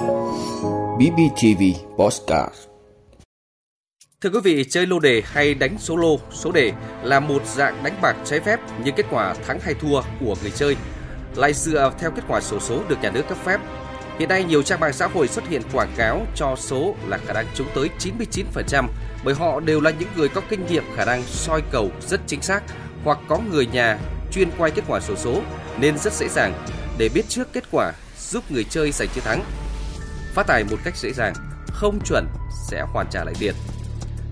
BBTV Postcard Thưa quý vị, chơi lô đề hay đánh số lô, số đề là một dạng đánh bạc trái phép nhưng kết quả thắng hay thua của người chơi lại dựa theo kết quả sổ số, số được nhà nước cấp phép. Hiện nay nhiều trang mạng xã hội xuất hiện quảng cáo cho số là khả năng trúng tới 99% bởi họ đều là những người có kinh nghiệm khả năng soi cầu rất chính xác hoặc có người nhà chuyên quay kết quả sổ số, số nên rất dễ dàng để biết trước kết quả giúp người chơi giành chiến thắng. Phát tài một cách dễ dàng, không chuẩn sẽ hoàn trả lại tiền.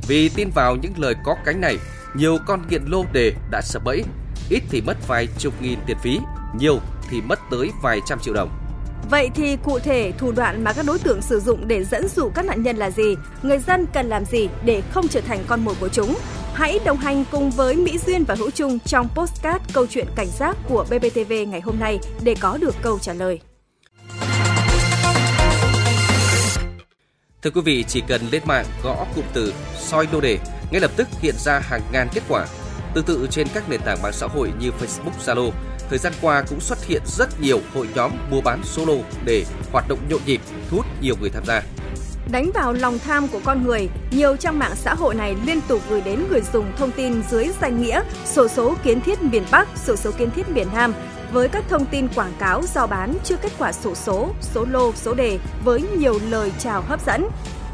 Vì tin vào những lời có cánh này, nhiều con nghiện lô đề đã sập bẫy, ít thì mất vài chục nghìn tiền phí, nhiều thì mất tới vài trăm triệu đồng. Vậy thì cụ thể thủ đoạn mà các đối tượng sử dụng để dẫn dụ các nạn nhân là gì? Người dân cần làm gì để không trở thành con mồi của chúng? Hãy đồng hành cùng với Mỹ Duyên và Hữu Trung trong postcard câu chuyện cảnh giác của BBTV ngày hôm nay để có được câu trả lời. Thưa quý vị, chỉ cần lên mạng gõ cụm từ soi lô đề, ngay lập tức hiện ra hàng ngàn kết quả. Tương tự trên các nền tảng mạng xã hội như Facebook, Zalo, thời gian qua cũng xuất hiện rất nhiều hội nhóm mua bán số lô để hoạt động nhộn nhịp, thu hút nhiều người tham gia. Đánh vào lòng tham của con người, nhiều trang mạng xã hội này liên tục gửi đến người dùng thông tin dưới danh nghĩa sổ số kiến thiết miền Bắc, sổ số kiến thiết miền Nam với các thông tin quảng cáo giao bán chưa kết quả sổ số, số lô, số đề với nhiều lời chào hấp dẫn.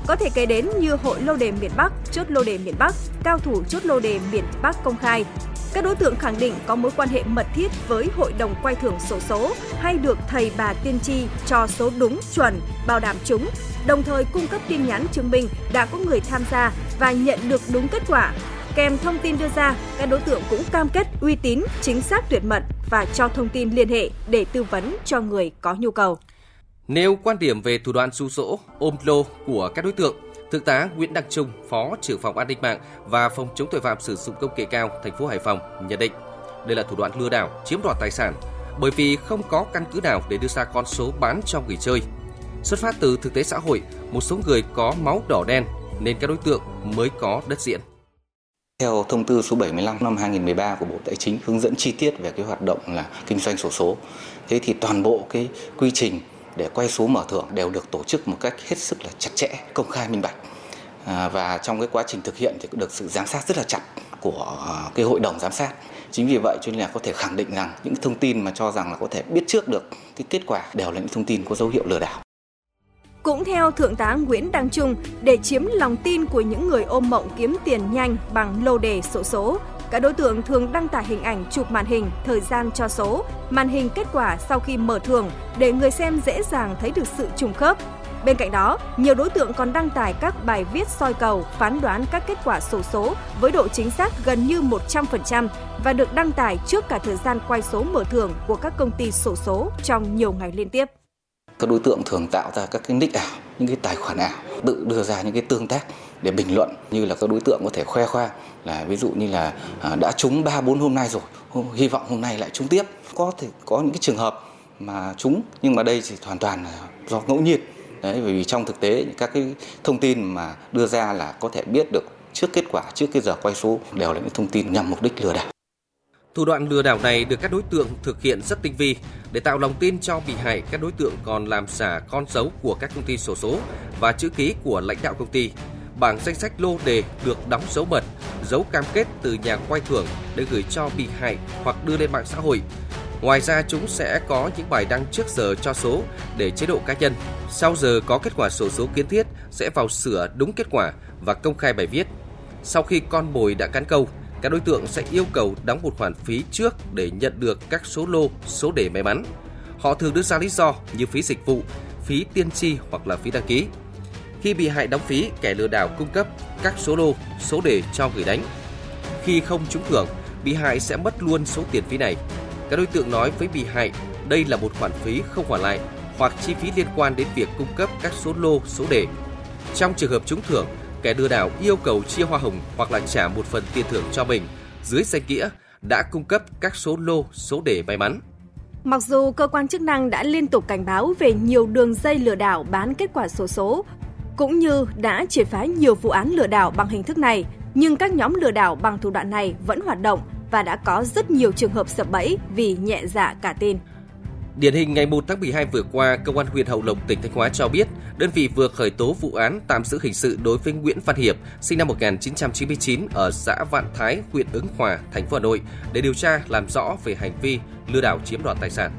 Có thể kể đến như hội lô đề miền Bắc, chốt lô đề miền Bắc, cao thủ chốt lô đề miền Bắc công khai. Các đối tượng khẳng định có mối quan hệ mật thiết với hội đồng quay thưởng sổ số hay được thầy bà tiên tri cho số đúng chuẩn, bảo đảm chúng, đồng thời cung cấp tin nhắn chứng minh đã có người tham gia và nhận được đúng kết quả. Kèm thông tin đưa ra, các đối tượng cũng cam kết uy tín, chính xác tuyệt mật và cho thông tin liên hệ để tư vấn cho người có nhu cầu. Nêu quan điểm về thủ đoạn xu dỗ, ôm lô của các đối tượng, Thượng tá Nguyễn Đăng Trung, Phó trưởng phòng an ninh mạng và phòng chống tội phạm sử dụng công nghệ cao thành phố Hải Phòng nhận định đây là thủ đoạn lừa đảo, chiếm đoạt tài sản bởi vì không có căn cứ nào để đưa ra con số bán cho người chơi. Xuất phát từ thực tế xã hội, một số người có máu đỏ đen nên các đối tượng mới có đất diễn. Theo thông tư số 75 năm 2013 của Bộ Tài chính hướng dẫn chi tiết về cái hoạt động là kinh doanh sổ số. Thế thì toàn bộ cái quy trình để quay số mở thưởng đều được tổ chức một cách hết sức là chặt chẽ, công khai minh bạch. À, và trong cái quá trình thực hiện thì cũng được sự giám sát rất là chặt của à, cái hội đồng giám sát. Chính vì vậy cho nên là có thể khẳng định rằng những thông tin mà cho rằng là có thể biết trước được cái kết quả đều là những thông tin có dấu hiệu lừa đảo. Cũng theo Thượng tá Nguyễn Đăng Trung, để chiếm lòng tin của những người ôm mộng kiếm tiền nhanh bằng lô đề sổ số, các đối tượng thường đăng tải hình ảnh chụp màn hình, thời gian cho số, màn hình kết quả sau khi mở thưởng để người xem dễ dàng thấy được sự trùng khớp. Bên cạnh đó, nhiều đối tượng còn đăng tải các bài viết soi cầu, phán đoán các kết quả sổ số với độ chính xác gần như 100% và được đăng tải trước cả thời gian quay số mở thưởng của các công ty sổ số trong nhiều ngày liên tiếp. Các đối tượng thường tạo ra các cái nick ảo, những cái tài khoản ảo, tự đưa ra những cái tương tác để bình luận như là các đối tượng có thể khoe khoang là ví dụ như là à, đã trúng 3 4 hôm nay rồi, hy vọng hôm nay lại trúng tiếp. Có thể có những cái trường hợp mà trúng nhưng mà đây thì hoàn toàn là do ngẫu nhiên. Đấy bởi vì trong thực tế các cái thông tin mà đưa ra là có thể biết được trước kết quả, trước cái giờ quay số đều là những thông tin nhằm mục đích lừa đảo. Thủ đoạn lừa đảo này được các đối tượng thực hiện rất tinh vi. Để tạo lòng tin cho bị hại, các đối tượng còn làm giả con dấu của các công ty sổ số và chữ ký của lãnh đạo công ty. Bảng danh sách lô đề được đóng dấu mật, dấu cam kết từ nhà quay thưởng để gửi cho bị hại hoặc đưa lên mạng xã hội. Ngoài ra chúng sẽ có những bài đăng trước giờ cho số để chế độ cá nhân. Sau giờ có kết quả sổ số kiến thiết sẽ vào sửa đúng kết quả và công khai bài viết. Sau khi con mồi đã cắn câu, các đối tượng sẽ yêu cầu đóng một khoản phí trước để nhận được các số lô, số đề may mắn. Họ thường đưa ra lý do như phí dịch vụ, phí tiên tri hoặc là phí đăng ký. Khi bị hại đóng phí, kẻ lừa đảo cung cấp các số lô, số đề cho người đánh. Khi không trúng thưởng, bị hại sẽ mất luôn số tiền phí này. Các đối tượng nói với bị hại đây là một khoản phí không hoàn lại hoặc chi phí liên quan đến việc cung cấp các số lô, số đề. Trong trường hợp trúng thưởng, kẻ lừa đảo yêu cầu chia hoa hồng hoặc là trả một phần tiền thưởng cho mình dưới danh nghĩa đã cung cấp các số lô, số đề may mắn. Mặc dù cơ quan chức năng đã liên tục cảnh báo về nhiều đường dây lừa đảo bán kết quả sổ số, số, cũng như đã triệt phá nhiều vụ án lừa đảo bằng hình thức này, nhưng các nhóm lừa đảo bằng thủ đoạn này vẫn hoạt động và đã có rất nhiều trường hợp sập bẫy vì nhẹ dạ cả tin. Điển hình ngày 1 tháng 12 vừa qua, Công an huyện Hậu Lộc, tỉnh Thanh Hóa cho biết, đơn vị vừa khởi tố vụ án tạm giữ hình sự đối với Nguyễn Văn Hiệp, sinh năm 1999 ở xã Vạn Thái, huyện Ứng Hòa, thành phố Hà Nội để điều tra làm rõ về hành vi lừa đảo chiếm đoạt tài sản.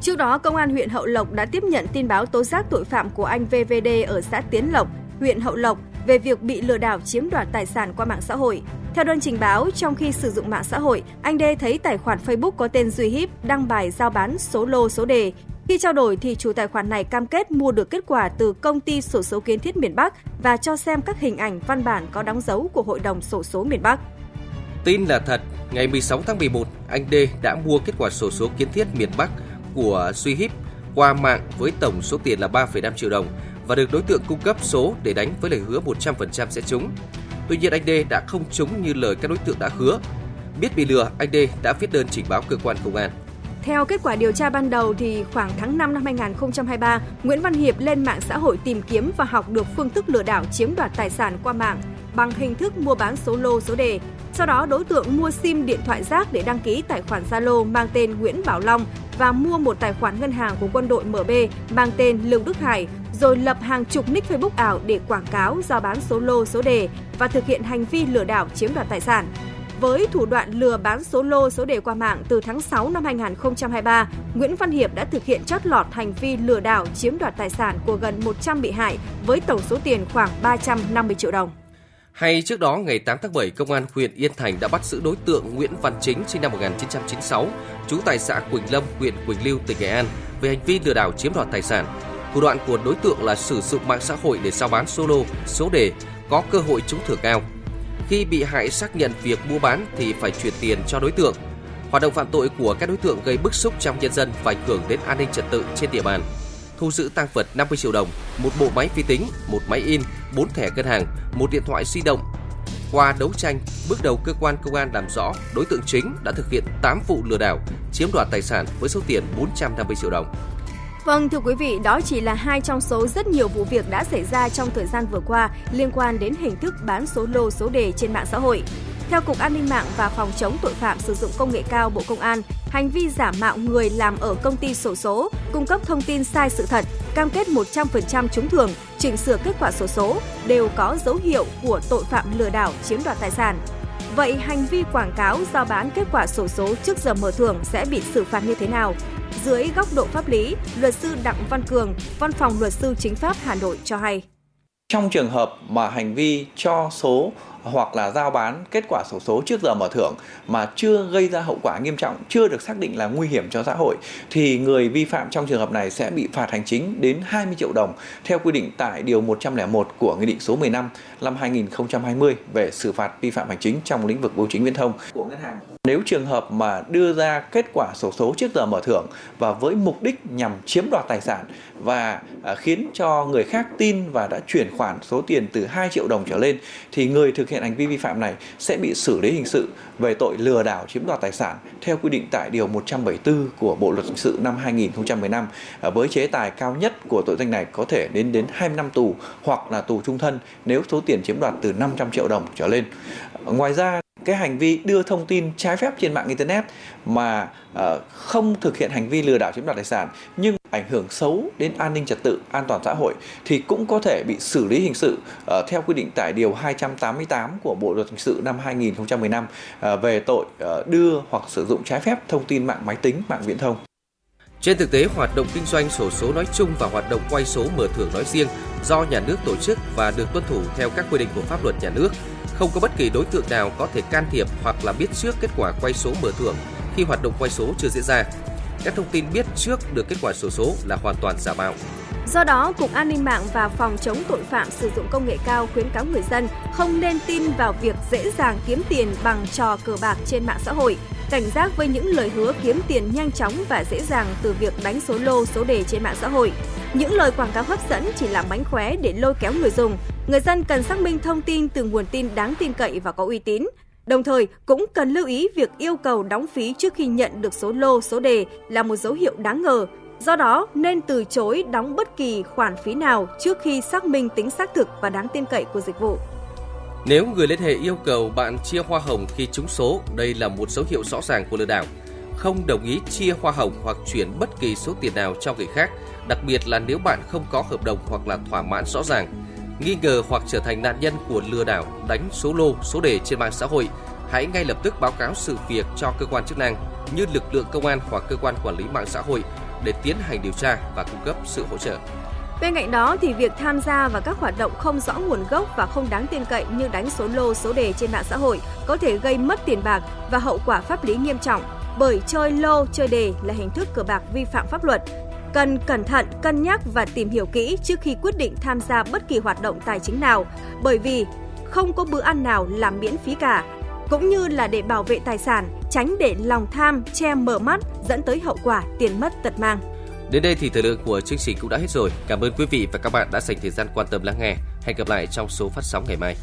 Trước đó, Công an huyện Hậu Lộc đã tiếp nhận tin báo tố giác tội phạm của anh VVD ở xã Tiến Lộc, huyện Hậu Lộc về việc bị lừa đảo chiếm đoạt tài sản qua mạng xã hội. Theo đơn trình báo, trong khi sử dụng mạng xã hội, anh D thấy tài khoản Facebook có tên Duy Hiếp đăng bài giao bán số lô số đề. Khi trao đổi thì chủ tài khoản này cam kết mua được kết quả từ công ty sổ số kiến thiết miền Bắc và cho xem các hình ảnh văn bản có đóng dấu của Hội đồng sổ số miền Bắc. Tin là thật, ngày 16 tháng 11, anh D đã mua kết quả sổ số kiến thiết miền Bắc của Duy Hiếp qua mạng với tổng số tiền là 3,5 triệu đồng và được đối tượng cung cấp số để đánh với lời hứa 100% sẽ trúng. Tuy nhiên anh D đã không trúng như lời các đối tượng đã hứa. Biết bị lừa, anh D đã viết đơn trình báo cơ quan công an. Theo kết quả điều tra ban đầu thì khoảng tháng 5 năm 2023, Nguyễn Văn Hiệp lên mạng xã hội tìm kiếm và học được phương thức lừa đảo chiếm đoạt tài sản qua mạng bằng hình thức mua bán số lô số đề. Sau đó đối tượng mua sim điện thoại rác để đăng ký tài khoản Zalo mang tên Nguyễn Bảo Long và mua một tài khoản ngân hàng của quân đội MB mang tên Lưu Đức Hải rồi lập hàng chục nick Facebook ảo để quảng cáo giao bán số lô số đề và thực hiện hành vi lừa đảo chiếm đoạt tài sản. Với thủ đoạn lừa bán số lô số đề qua mạng từ tháng 6 năm 2023, Nguyễn Văn Hiệp đã thực hiện chót lọt hành vi lừa đảo chiếm đoạt tài sản của gần 100 bị hại với tổng số tiền khoảng 350 triệu đồng. Hay trước đó, ngày 8 tháng 7, Công an huyện Yên Thành đã bắt giữ đối tượng Nguyễn Văn Chính, sinh năm 1996, trú tại xã Quỳnh Lâm, huyện Quỳnh Lưu, tỉnh Nghệ An, về hành vi lừa đảo chiếm đoạt tài sản. Thủ đoạn của đối tượng là sử dụng mạng xã hội để giao bán solo, số đề, có cơ hội trúng thưởng cao. Khi bị hại xác nhận việc mua bán thì phải chuyển tiền cho đối tượng. Hoạt động phạm tội của các đối tượng gây bức xúc trong nhân dân và ảnh hưởng đến an ninh trật tự trên địa bàn. Thu giữ tăng vật 50 triệu đồng, một bộ máy vi tính, một máy in, 4 thẻ ngân hàng, một điện thoại di động. Qua đấu tranh, bước đầu cơ quan công an làm rõ đối tượng chính đã thực hiện 8 vụ lừa đảo, chiếm đoạt tài sản với số tiền 450 triệu đồng. Vâng, thưa quý vị, đó chỉ là hai trong số rất nhiều vụ việc đã xảy ra trong thời gian vừa qua liên quan đến hình thức bán số lô số đề trên mạng xã hội. Theo Cục An ninh mạng và Phòng chống tội phạm sử dụng công nghệ cao Bộ Công an, hành vi giả mạo người làm ở công ty sổ số, cung cấp thông tin sai sự thật, cam kết 100% trúng thưởng, chỉnh sửa kết quả sổ số đều có dấu hiệu của tội phạm lừa đảo chiếm đoạt tài sản. Vậy hành vi quảng cáo giao bán kết quả sổ số trước giờ mở thưởng sẽ bị xử phạt như thế nào? Dưới góc độ pháp lý, luật sư Đặng Văn Cường, Văn phòng Luật sư Chính pháp Hà Nội cho hay. Trong trường hợp mà hành vi cho số hoặc là giao bán kết quả sổ số trước giờ mở thưởng mà chưa gây ra hậu quả nghiêm trọng, chưa được xác định là nguy hiểm cho xã hội thì người vi phạm trong trường hợp này sẽ bị phạt hành chính đến 20 triệu đồng theo quy định tại điều 101 của Nghị định số 15 năm 2020 về xử phạt vi phạm hành chính trong lĩnh vực bưu chính viễn thông của ngân hàng. Nếu trường hợp mà đưa ra kết quả sổ số trước giờ mở thưởng và với mục đích nhằm chiếm đoạt tài sản và à, khiến cho người khác tin và đã chuyển khoản số tiền từ 2 triệu đồng trở lên thì người thực hiện hành vi vi phạm này sẽ bị xử lý hình sự về tội lừa đảo chiếm đoạt tài sản theo quy định tại điều 174 của Bộ luật hình sự năm 2015 à, với chế tài cao nhất của tội danh này có thể đến đến 20 năm tù hoặc là tù trung thân nếu số tiền chiếm đoạt từ 500 triệu đồng trở lên. Ngoài ra cái hành vi đưa thông tin trái phép trên mạng internet mà uh, không thực hiện hành vi lừa đảo chiếm đoạt tài sản nhưng ảnh hưởng xấu đến an ninh trật tự, an toàn xã hội thì cũng có thể bị xử lý hình sự uh, theo quy định tại điều 288 của Bộ luật hình sự năm 2015 uh, ờ, về tội uh, đưa hoặc sử dụng trái phép thông tin mạng máy tính, mạng viễn thông. Trên thực tế, hoạt động kinh doanh sổ số nói chung và hoạt động quay số mở thưởng nói riêng do nhà nước tổ chức và được tuân thủ theo các quy định của pháp luật nhà nước không có bất kỳ đối tượng nào có thể can thiệp hoặc là biết trước kết quả quay số mở thưởng khi hoạt động quay số chưa diễn ra. Các thông tin biết trước được kết quả sổ số là hoàn toàn giả mạo. Do đó, Cục An ninh mạng và Phòng chống tội phạm sử dụng công nghệ cao khuyến cáo người dân không nên tin vào việc dễ dàng kiếm tiền bằng trò cờ bạc trên mạng xã hội, cảnh giác với những lời hứa kiếm tiền nhanh chóng và dễ dàng từ việc đánh số lô, số đề trên mạng xã hội. Những lời quảng cáo hấp dẫn chỉ là mánh khóe để lôi kéo người dùng. Người dân cần xác minh thông tin từ nguồn tin đáng tin cậy và có uy tín. Đồng thời, cũng cần lưu ý việc yêu cầu đóng phí trước khi nhận được số lô, số đề là một dấu hiệu đáng ngờ. Do đó, nên từ chối đóng bất kỳ khoản phí nào trước khi xác minh tính xác thực và đáng tin cậy của dịch vụ. Nếu người liên hệ yêu cầu bạn chia hoa hồng khi trúng số, đây là một dấu hiệu rõ ràng của lừa đảo. không đồng ý chia hoa hồng hoặc chuyển bất kỳ số tiền nào cho người khác, đặc biệt là nếu bạn không có hợp đồng hoặc là thỏa mãn rõ ràng. Nghi ngờ hoặc trở thành nạn nhân của lừa đảo đánh số lô, số đề trên mạng xã hội, hãy ngay lập tức báo cáo sự việc cho cơ quan chức năng như lực lượng công an hoặc cơ quan quản lý mạng xã hội để tiến hành điều tra và cung cấp sự hỗ trợ. Bên cạnh đó thì việc tham gia vào các hoạt động không rõ nguồn gốc và không đáng tin cậy như đánh số lô số đề trên mạng xã hội có thể gây mất tiền bạc và hậu quả pháp lý nghiêm trọng bởi chơi lô chơi đề là hình thức cờ bạc vi phạm pháp luật. Cần cẩn thận, cân nhắc và tìm hiểu kỹ trước khi quyết định tham gia bất kỳ hoạt động tài chính nào bởi vì không có bữa ăn nào làm miễn phí cả cũng như là để bảo vệ tài sản, tránh để lòng tham che mở mắt dẫn tới hậu quả tiền mất tật mang. Đến đây thì thời lượng của chương trình cũng đã hết rồi. Cảm ơn quý vị và các bạn đã dành thời gian quan tâm lắng nghe. Hẹn gặp lại trong số phát sóng ngày mai.